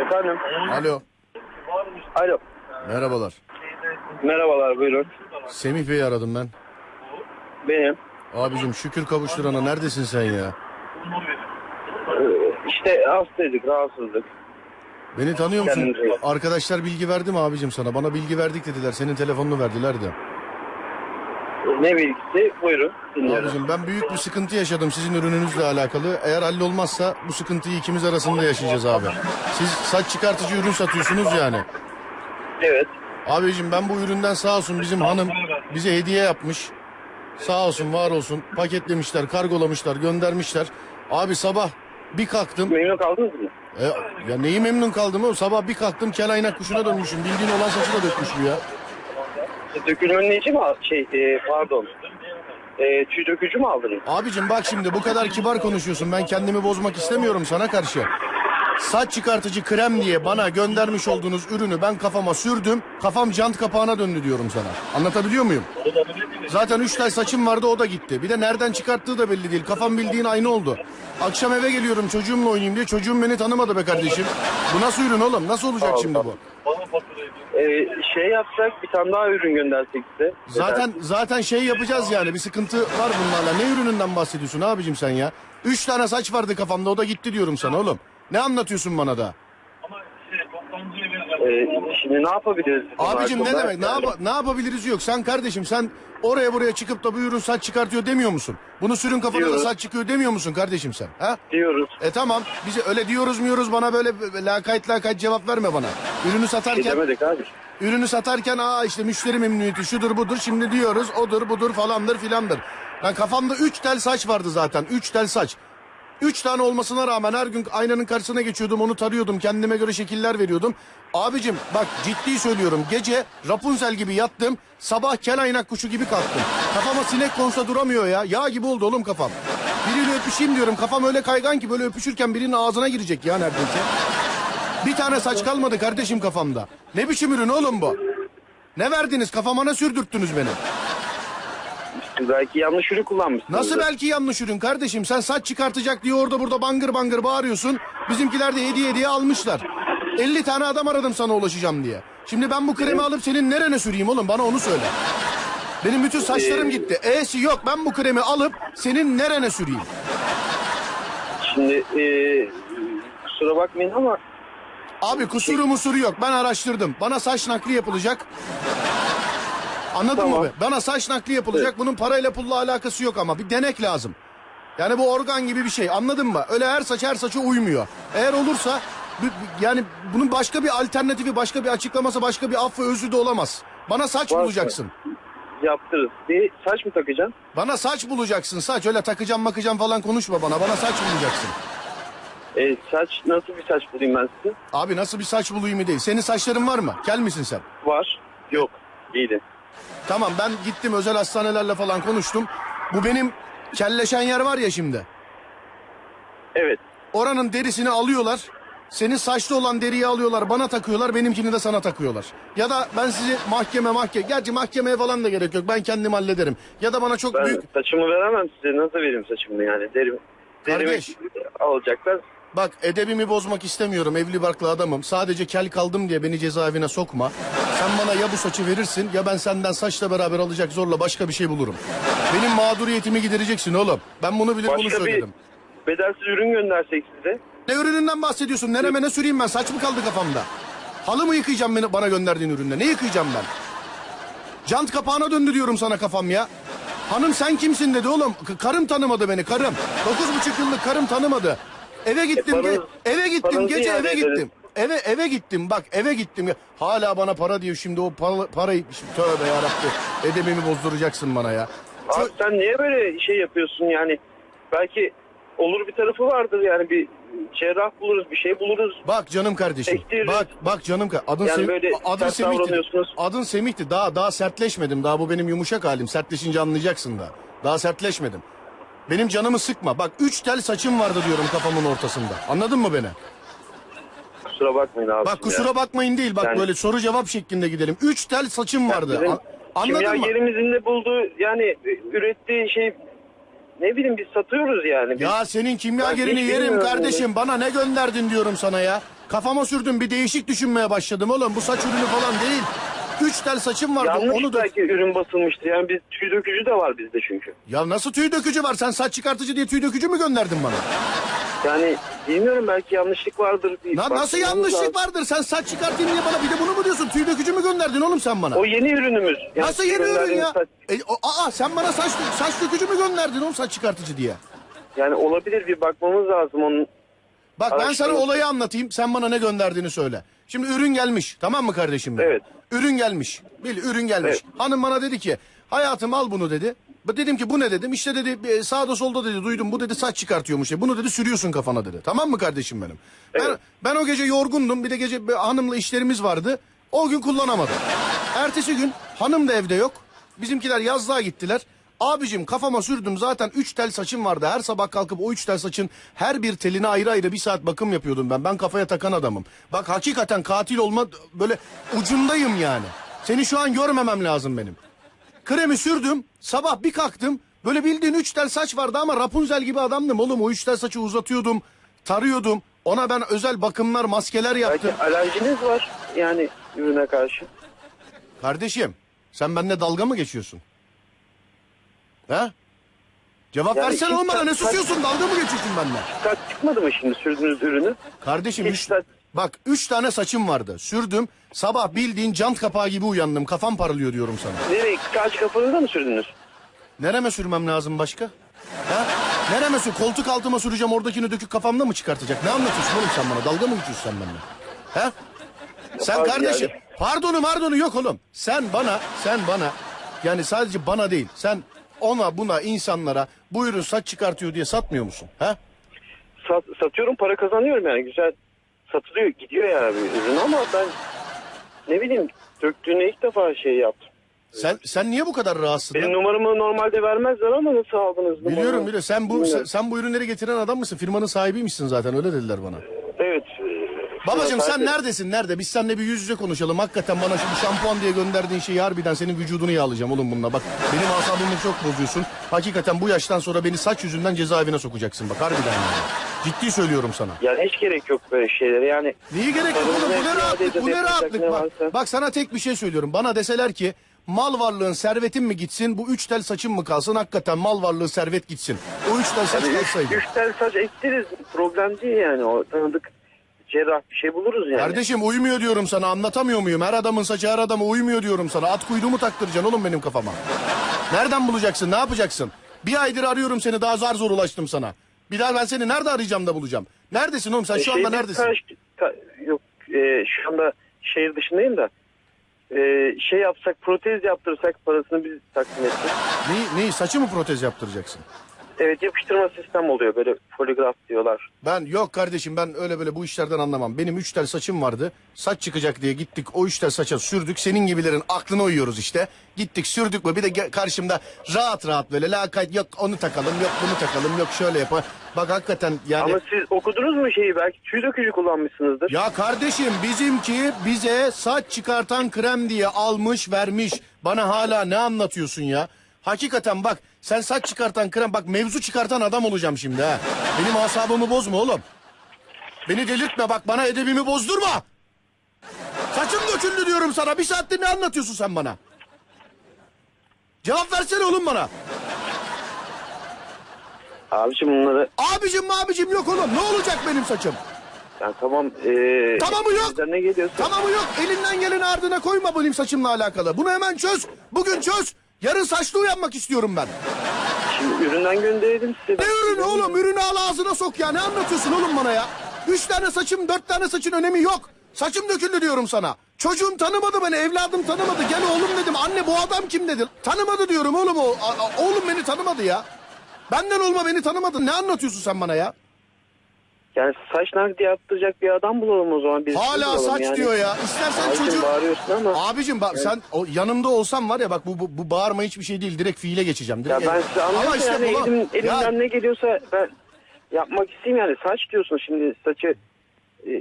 Efendim? Alo. Alo. Merhabalar. Merhabalar buyurun. Semih Bey'i aradım ben. Benim. Abicim şükür kavuşturana neredesin sen ya? Ee, İşte hastaydık, rahatsızlık. Beni tanıyor musun? Bakın. Arkadaşlar bilgi verdi mi abicim sana? Bana bilgi verdik dediler. Senin telefonunu verdiler de. Ne bilgisi? Buyurun. Dinliyorum. Abicim ben büyük bir sıkıntı yaşadım sizin ürününüzle alakalı. Eğer hallolmazsa bu sıkıntıyı ikimiz arasında yaşayacağız abi. Siz saç çıkartıcı ürün satıyorsunuz yani. Evet. Abicim ben bu üründen sağ olsun bizim hanım bize hediye yapmış. Sağ olsun var olsun paketlemişler, kargolamışlar, göndermişler. Abi sabah bir kalktım. Memnun kaldınız mı? E, ya neyi memnun kaldım o? Sabah bir kalktım kel aynak kuşuna dönmüşüm. Bildiğin olan saçı da dökmüş bu ya. Dökülmenin için mi? al- Şey, e, pardon. E, tüy dökücü mü aldınız? Abicim bak şimdi bu kadar kibar konuşuyorsun. Ben kendimi bozmak istemiyorum sana karşı. Saç çıkartıcı krem diye bana göndermiş olduğunuz ürünü ben kafama sürdüm. Kafam jant kapağına döndü diyorum sana. Anlatabiliyor muyum? Zaten üç tel saçım vardı o da gitti. Bir de nereden çıkarttığı da belli değil. Kafam bildiğin aynı oldu. Akşam eve geliyorum çocuğumla oynayayım diye. Çocuğum beni tanımadı be kardeşim. Bu nasıl ürün oğlum? Nasıl olacak şimdi bu? E, şey yapsak bir tane daha ürün göndersek size. Zaten zaten şey yapacağız yani bir sıkıntı var bunlarla. Ne ürününden bahsediyorsun abicim sen ya? Üç tane saç vardı kafamda o da gitti diyorum sana oğlum. Ne anlatıyorsun bana da? E, şimdi ne yapabiliriz? Abicim ne demek? Ne, yap- ne yapabiliriz yok. Sen kardeşim sen oraya buraya çıkıp da bu ürün saç çıkartıyor demiyor musun? Bunu sürün kafana da Diyoruz. saç çıkıyor demiyor musun kardeşim sen? Ha? Diyoruz. E tamam bize öyle diyoruz muyuz bana böyle lakayt lakayt cevap verme bana. Ürünü Bir şey satarken demedik abi. Ürünü satarken aa işte müşteri memnuniyeti şudur budur şimdi diyoruz odur budur falandır filandır. Lan kafamda üç tel saç vardı zaten üç tel saç. Üç tane olmasına rağmen her gün aynanın karşısına geçiyordum onu tarıyordum kendime göre şekiller veriyordum. Abicim bak ciddi söylüyorum gece Rapunzel gibi yattım sabah kel aynak kuşu gibi kalktım. Kafama sinek konsa duramıyor ya yağ gibi oldu oğlum kafam. Biriyle öpüşeyim diyorum kafam öyle kaygan ki böyle öpüşürken birinin ağzına girecek ya neredeyse. Bir tane saç kalmadı kardeşim kafamda. Ne biçim ürün oğlum bu? Ne verdiniz kafama ne sürdürttünüz beni? Belki yanlış ürün kullanmışsınız. Nasıl belki yanlış ürün kardeşim? Sen saç çıkartacak diye orada burada bangır bangır bağırıyorsun. Bizimkiler de hediye hediye almışlar. 50 tane adam aradım sana ulaşacağım diye. Şimdi ben bu kremi alıp senin nerene süreyim oğlum bana onu söyle. Benim bütün saçlarım gitti. E'si yok ben bu kremi alıp senin nerene süreyim? Şimdi e, kusura bakmayın ama Abi kusuru musuru yok. Ben araştırdım. Bana saç nakli yapılacak. Anladın Tamam. mı? be? Bana saç nakli yapılacak. Bunun parayla pulla alakası yok ama bir denek lazım. Yani bu organ gibi bir şey. Anladın mı? Öyle her saç her saça uymuyor. Eğer olursa yani bunun başka bir alternatifi, başka bir açıklaması, başka bir affı özü de olamaz. Bana saç Varsa. bulacaksın. yaptırırız. Bir saç mı takacaksın? Bana saç bulacaksın. Saç öyle takacağım makacağım falan konuşma bana. Bana saç bulacaksın. E, saç nasıl bir saç bulayım ben size? Abi nasıl bir saç bulayım değil. Senin saçların var mı? Kel misin sen? Var. Yok. İyiydi. Tamam ben gittim özel hastanelerle falan konuştum. Bu benim kelleşen yer var ya şimdi. Evet. Oranın derisini alıyorlar. Senin saçlı olan deriyi alıyorlar bana takıyorlar benimkini de sana takıyorlar. Ya da ben sizi mahkeme mahkeme gerçi mahkemeye falan da gerek yok ben kendim hallederim. Ya da bana çok Ben büyük saçımı veremem size. Nasıl vereyim saçımı yani? Derim. Derimi Kardeş. alacaklar. Bak edebimi bozmak istemiyorum evli barklı adamım. Sadece kel kaldım diye beni cezaevine sokma. Sen bana ya bu saçı verirsin ya ben senden saçla beraber alacak zorla başka bir şey bulurum. Benim mağduriyetimi gidereceksin oğlum. Ben bunu bilir bunu Başka bir söyledim. bedelsiz ürün göndersek size. Ne ürününden bahsediyorsun? Nereme ne süreyim ben? Saç mı kaldı kafamda? Halı mı yıkayacağım beni, bana gönderdiğin üründe? Ne yıkayacağım ben? Jant kapağına döndü diyorum sana kafam ya. Hanım sen kimsin dedi oğlum. K- karım tanımadı beni karım. Dokuz buçuk yıllık karım tanımadı. Eve gittim. E, ge- paranız- eve gittim gece eve edelim. gittim. Eve eve gittim bak eve gittim. Hala bana para diyor şimdi o para, parayı şimdi tövbe yarabbi. Edebimi bozduracaksın bana ya. Abi sen niye böyle şey yapıyorsun yani? Belki olur bir tarafı vardır yani bir cerrah buluruz bir şey buluruz. Bak canım kardeşim. Ektiririz. Bak bak canım kardeşim. Adın Yani böyle adın Semih'ti. Adın Semih'ti. Daha daha sertleşmedim. Daha bu benim yumuşak halim. Sertleşince anlayacaksın da. Daha sertleşmedim. Benim canımı sıkma. Bak üç tel saçım vardı diyorum kafamın ortasında. Anladın mı beni? Kusura bakmayın abi. Bak kusura bakmayın değil. Bak Yani- böyle soru cevap şeklinde gidelim. Üç tel saçım vardı. Bizim An- anladın kimya mı? yerimizin de bulduğu yani ürettiği şey ne bileyim biz satıyoruz yani. Biz- Ya senin kimya hiç yerim kardeşim. Bana ne gönderdin diyorum sana ya. Kafama sürdüm bir değişik düşünmeye başladım oğlum. Bu saç ürünü falan değil. Üç tel saçım vardı Yanlış onu da... belki ürün basılmıştır. Yani biz tüy dökücü de var bizde çünkü. Ya nasıl tüy dökücü var? Sen saç çıkartıcı diye tüy dökücü mü gönderdin bana? Yani bilmiyorum belki yanlışlık vardır. Bir Na, nasıl yanlışlık lazım. vardır? Sen saç çıkartayım diye bana bir de bunu mu diyorsun? Tüy dökücü mü gönderdin oğlum sen bana? O yeni ürünümüz. Yani Nasıl yeni ürün ya? saç- E, o- aa sen bana saç saç dökücü mü gönderdin oğlum saç çıkartıcı diye? Yani olabilir bir bakmamız lazım onun. Bak ben sana olayı anlatayım. Sen bana ne gönderdiğini söyle. Şimdi ürün gelmiş. Tamam mı kardeşim benim? Evet. Ürün gelmiş. Bil ürün gelmiş. Evet. Hanım bana dedi ki hayatım al bunu dedi. Ben Dedim ki bu ne dedim. İşte dedi sağda solda dedi duydum. Bu dedi saç çıkartıyormuş. dedi. Bunu dedi sürüyorsun kafana dedi. Tamam mı kardeşim benim? Ben, Evet. ben o gece yorgundum. Bir de gece hanımla işlerimiz vardı. O gün kullanamadım. Ertesi gün hanım da evde yok. Bizimkiler yazlığa gittiler. Abicim kafama sürdüm zaten 3 tel saçım vardı. Her sabah kalkıp o 3 tel saçın her bir teline ayrı ayrı bir saat bakım yapıyordum ben. Ben kafaya takan adamım. Bak hakikaten katil olma böyle ucundayım yani. Seni şu an görmemem lazım benim. Kremi sürdüm. Sabah bir kalktım. Böyle bildiğin üç tel saç vardı ama Rapunzel gibi adamdım oğlum. O üç tel saçı uzatıyordum. Tarıyordum. Ona ben özel bakımlar, maskeler yaptım. Belki alerjiniz var yani ürüne karşı. Kardeşim sen benimle dalga mı geçiyorsun? He? Cevap Yani versene oğlum bana ne susuyorsun dalga mı geçiyorsun benimle? Saç çıkmadı mı şimdi sürdüğünüz ürünü? Kardeşim üç, saç- bak üç tane saçım vardı. Sürdüm. Sabah bildiğin cant kapağı gibi uyandım. Kafam parlıyor diyorum sana. Nereye? Kaç kafanıza mı sürdünüz? Nereme sürmem lazım başka? Ha? Nereme sür? Koltuk altıma süreceğim oradakini döküp kafamda mı çıkartacak? Ne anlatıyorsun oğlum sen bana? Dalga mı geçiyorsun sen benimle? Ha? Sen Abi kardeşim yani- pardonu pardonu yok oğlum. Sen bana sen bana yani sadece bana değil sen ona buna insanlara bu ürün saç çıkartıyor diye satmıyor musun? Ha? Sat, satıyorum para kazanıyorum yani güzel satılıyor gidiyor yani bir ürün ama ben ne bileyim döktüğüne ilk defa şey yaptım. Sen sen niye bu kadar rahatsın? Benim lan? numaramı normalde vermezler ama nasıl aldınız numaramı? Biliyorum biliyorum. Sen bu sen, sen bu ürünleri getiren adam mısın? Firmanın sahibiymişsin zaten öyle dediler bana. Evet. Babacım sen neredesin? Nerede? Biz seninle bir yüz yüze konuşalım. Hakikaten bana şu şampuan diye gönderdiğin şeyi harbiden senin vücudunu yağlayacağım oğlum bununla. Bak benim asabımı çok bozuyorsun. Hakikaten bu yaştan sonra beni saç yüzünden cezaevine sokacaksın bak harbiden yani. Ciddi söylüyorum sana. Yani hiç gerek yok böyle şeylere yani. Niye gerek yok oğlum? Bu ne rahatlık? Bu ne rahatlık? Bak, bak sana tek bir şey söylüyorum. Bana deseler ki mal varlığın servetin mi gitsin? Bu üç tel saçın mı kalsın? Hakikaten mal varlığı servet gitsin. O üç tel saç Yani kalsaydı. üç tel saç ektiririz problem değil yani o tanıdık cerrah bir şey buluruz yani. Kardeşim uymuyor diyorum sana anlatamıyor muyum? Her adamın saçı her adama uymuyor diyorum sana. At kuyruğumu taktıracaksın oğlum benim kafama. Nereden bulacaksın ne yapacaksın? Bir aydır arıyorum seni daha zar zor ulaştım sana. Bir daha ben seni nerede arayacağım da bulacağım? Neredesin oğlum sen E, şu anda neredesin? karşı- ka- yok e, şu anda şehir dışındayım da e, şey yapsak protez yaptırsak parasını biz takdim etsek. Neyi, neyi saçı mı protez yaptıracaksın? Evet yapıştırma sistem oluyor böyle poligraf diyorlar. Ben yok kardeşim ben öyle böyle bu işlerden anlamam. Benim üç tel saçım vardı. Saç çıkacak diye gittik o üç tel saça sürdük. Senin gibilerin aklına uyuyoruz işte. Gittik sürdük mü bir de ge- karşımda rahat rahat böyle lakayt yok onu takalım yok bunu takalım yok şöyle yapalım. Bak hakikaten yani... Ama siz okudunuz mu şeyi belki tüy dökücü kullanmışsınızdır. Ya kardeşim bizimki bize saç çıkartan krem diye almış vermiş. Bana hala ne anlatıyorsun ya? Hakikaten bak sen saç çıkartan krem bak mevzu çıkartan adam olacağım şimdi ha. Benim asabımı bozma oğlum. Beni delirtme bak bana edebimi bozdurma. Saçım döküldü diyorum sana. Bir saattir ne anlatıyorsun sen bana? Cevap versene oğlum bana. Abiciğim bunları Abicim abicim yok oğlum. Ne olacak benim saçım? yani tamam e, Tamamı yok. ne geliyorsa Tamamı yok. Elinden geleni ardına koyma benim saçımla alakalı. Bunu hemen çöz. Bugün çöz. Yarın saçlı uyanmak istiyorum ben. şimdi üründen gönderelim size. Ne ürünü oğlum? Ürünü al ağzına sok ya. Ne anlatıyorsun oğlum bana ya? Üç tane saçım, dört tane saçın önemi yok. Saçım döküldü diyorum sana. Çocuğum tanımadı beni, evladım tanımadı. Gel oğlum dedim. Anne bu adam kim dedi. Tanımadı diyorum oğlum o. a- a- oğlum beni tanımadı ya. Benden olma beni tanımadı. Ne anlatıyorsun sen bana ya? Yani saç nakli yaptıracak bir adam bulalım o zaman. Biz Hala saç yani. diyor ya. İstersen Abicim çocuğu... bağırıyorsun ama. Abicim bak sen o, yanımda olsam var ya bak bu, bu, bu bağırma hiçbir şey değil. Direkt fiile geçeceğim. Ya Direkt- ben size anlıyorum işte yani baba- elim, elimden Ya ne geliyorsa ben yapmak isteyeyim yani. Saç diyorsun şimdi saçı e,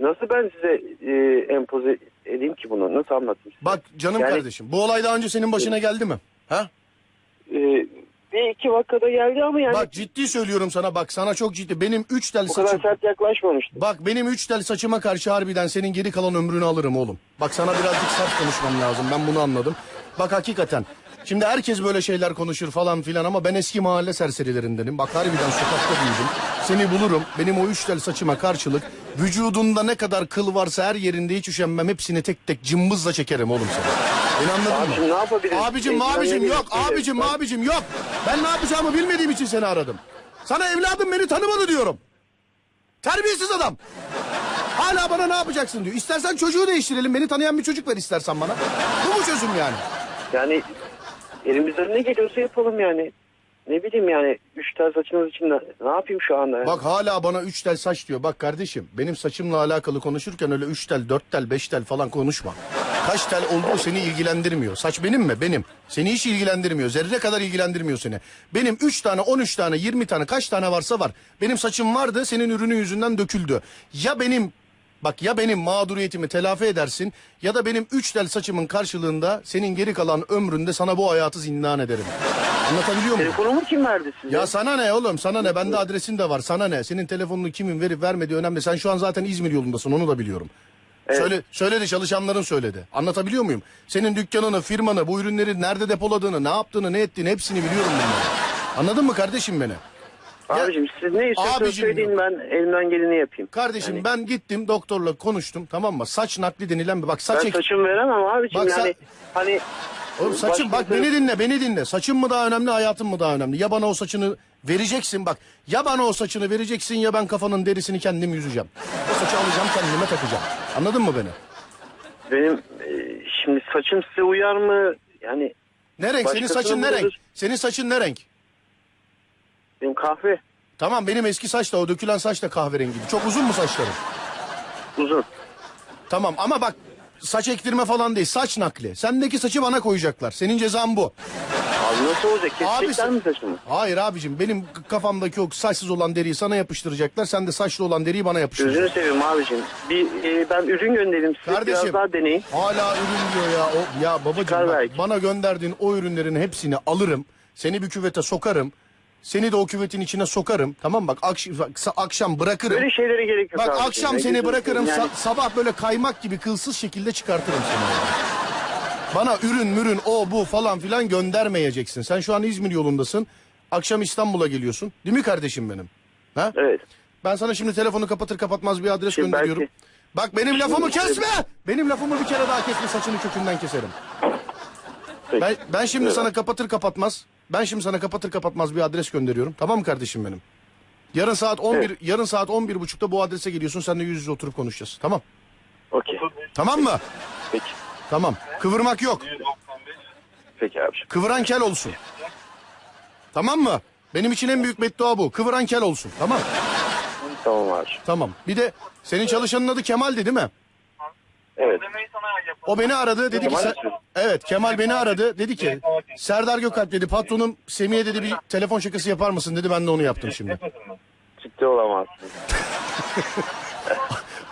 nasıl ben size e, empoze edeyim ki bunu? Nasıl anlatayım size? Bak canım Yani- kardeşim bu olay daha önce senin başına geldi mi? Ha? E, bir iki vakada geldi ama yani Bak ciddi söylüyorum sana bak sana çok ciddi. Benim 3 tel bu kadar saçım. sert yaklaşmamıştı. Bak benim 3 tel saçıma karşı harbiden senin geri kalan ömrünü alırım oğlum. Bak sana birazcık sert konuşmam lazım. Ben bunu anladım. Bak hakikaten. Şimdi herkes böyle şeyler konuşur falan filan ama ben eski mahalle serserilerindenim. Bak harbiden sokakta büyüdüm. Seni bulurum. Benim o üç tel saçıma karşılık vücudunda ne kadar kıl varsa her yerinde hiç üşenmem. Hepsini tek tek cımbızla çekerim oğlum seni. Beni anladın Abicim mı? ne yapabiliriz? Abicim Eskiden abicim yok bileyim, abicim ben- abicim yok. Ben ne yapacağımı bilmediğim için seni aradım. Sana evladım beni tanımadı diyorum. Terbiyesiz adam. Hala bana ne yapacaksın diyor. İstersen çocuğu değiştirelim. Beni tanıyan bir çocuk ver istersen bana. Bu mu çözüm yani? Yani elimizden ne geliyorsa yapalım yani. Ne bileyim yani üç tel saçınız için ne yapayım şu anda? yani? Bak hala bana üç tel saç diyor. Bak kardeşim benim saçımla alakalı konuşurken öyle üç tel, dört tel, beş tel falan konuşma. Kaç tel olduğu seni ilgilendirmiyor. Saç benim mi? Benim. Seni hiç ilgilendirmiyor. Zerre kadar ilgilendirmiyor seni. Benim üç tane, on üç tane, yirmi tane kaç tane varsa var. Benim saçım vardı senin ürünün yüzünden döküldü. Ya benim Bak ya benim mağduriyetimi telafi edersin ya da benim üç tel saçımın karşılığında senin geri kalan ömründe sana bu hayatı zindan ederim. Anlatabiliyor muyum? Telefonumu kim verdi size? Ya sana ne oğlum sana ne bende adresin de var sana ne senin telefonunu kimin verip vermediği önemli sen şu an zaten İzmir yolundasın onu da biliyorum. Söyle, söyledi çalışanların söyledi. Anlatabiliyor muyum? Senin dükkanını, firmanı, bu ürünleri nerede depoladığını, ne yaptığını, ne ettiğini hepsini biliyorum bunları. Anladın mı kardeşim beni? Abicim siz ne istiyorsanız Abicim söyleyin ben elimden geleni yapayım. Kardeşim Yani ben gittim doktorla konuştum tamam mı? Saç nakli denilen bir bak saç ben ek- saçımı veremem abicim Bak yani sen- hani Oğlum saçım bak başkası- beni dinle beni dinle. Saçın mı daha önemli hayatın mı daha önemli? Ya bana o saçını vereceksin bak. Ya bana o saçını vereceksin ya ben kafanın derisini kendim yüzeceğim. O saçı alacağım kendime takacağım. Anladın mı beni? benim e, şimdi saçım size uyar mı? Yani Ne renk? Senin Başkasının saçın ne renk? buluruz. Senin saçın ne renk? benim kahve Tamam benim eski saç da o dökülen saç da kahverengiydi. Çok uzun mu saçların? uzun. Tamam ama bak saç ektirme falan değil saç nakli. Sendeki saçı bana koyacaklar. Senin cezan bu. Abi nasıl olacak? Kesecekler mi saçımı? Hayır abicim benim kafamdaki o saçsız olan deriyi sana yapıştıracaklar. Sen de saçlı olan deriyi bana yapıştıracaksın. Gözünü seveyim abicim. Bir e, ben ürün göndereyim size Kardeşim. biraz daha deneyin. Hala ürün diyor ya. O, ya babacığım Çıkar bak, belki. bana gönderdiğin o ürünlerin hepsini alırım. Seni bir küvete sokarım. Seni de o küvetin içine sokarım. Tamam bak, akş- bak, sa- akşam bırakırım. Böyle şeylere gerek yok Bak abicim. akşam seni gözünü bırakırım. seveyim sa- sabah böyle kaymak gibi kılsız şekilde çıkartırım seni. Bana ürün mürün o bu falan filan göndermeyeceksin. Sen şu an İzmir yolundasın. Akşam İstanbul'a geliyorsun. Değil mi kardeşim benim? Ha? Evet. Ben sana şimdi telefonu kapatır kapatmaz bir adres Şimdi gönderiyorum. belki- Bak benim lafımı kesme. Benim lafımı bir kere daha kesme saçını kökünden keserim. Peki. Ben, ben şimdi Evet. sana kapatır kapatmaz. Ben şimdi sana kapatır kapatmaz bir adres gönderiyorum. Tamam mı kardeşim benim? Yarın saat 11 yarın saat 11 buçukta bu adrese geliyorsun. Sen de yüz yüze oturup konuşacağız. Tamam. Okey. Tamam mı? Peki. Tamam. Kıvırmak yok. Peki abicim. Kıvıran kel olsun. Tamam mı? Benim için en büyük beddua bu. Kıvıran kel olsun. Tamam. Tamam abicim. Tamam. Bir de senin çalışanın adı Kemal'di değil mi? Evet. O beni aradı dedi ki Kemal "Ser- mi? evet Kemal beni aradı dedi ki Serdar Gökalp dedi patronum Semih'e dedi bir telefon şakası yapar mısın dedi ben de onu yaptım şimdi. Ciddi olamazsın.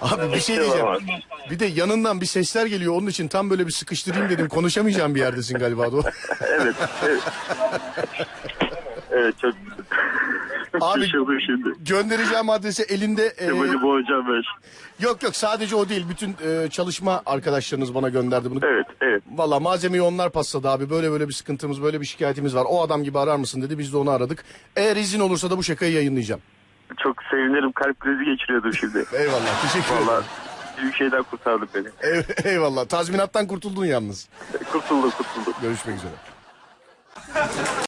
Abi bir şey diyeceğim. Bir de yanından bir sesler geliyor onun için tam böyle bir sıkıştırayım dedim konuşamayacağım bir yerdesin galiba. Doğru. evet. Evet. evet çok Abi- şimdi. Göndereceğim adrese elinde e, Kemal'i boğacağım ben. yok yok sadece o değil bütün e, çalışma arkadaşlarınız bana gönderdi bunu. Evet, evet. Valla malzemeyi onlar pasladı abi. Böyle böyle bir sıkıntımız, böyle bir şikayetimiz var. O adam gibi arar mısın dedi. Biz de onu aradık. Eğer izin olursa da bu şakayı yayınlayacağım. Çok sevinirim. Kalp krizi geçiriyordum şimdi. Eyvallah. Teşekkür ederim. Büyük şeyden kurtardık beni. Ey- eyvallah. Tazminattan kurtuldun yalnız. Kurtuldum, kurtuldum. Görüşmek üzere.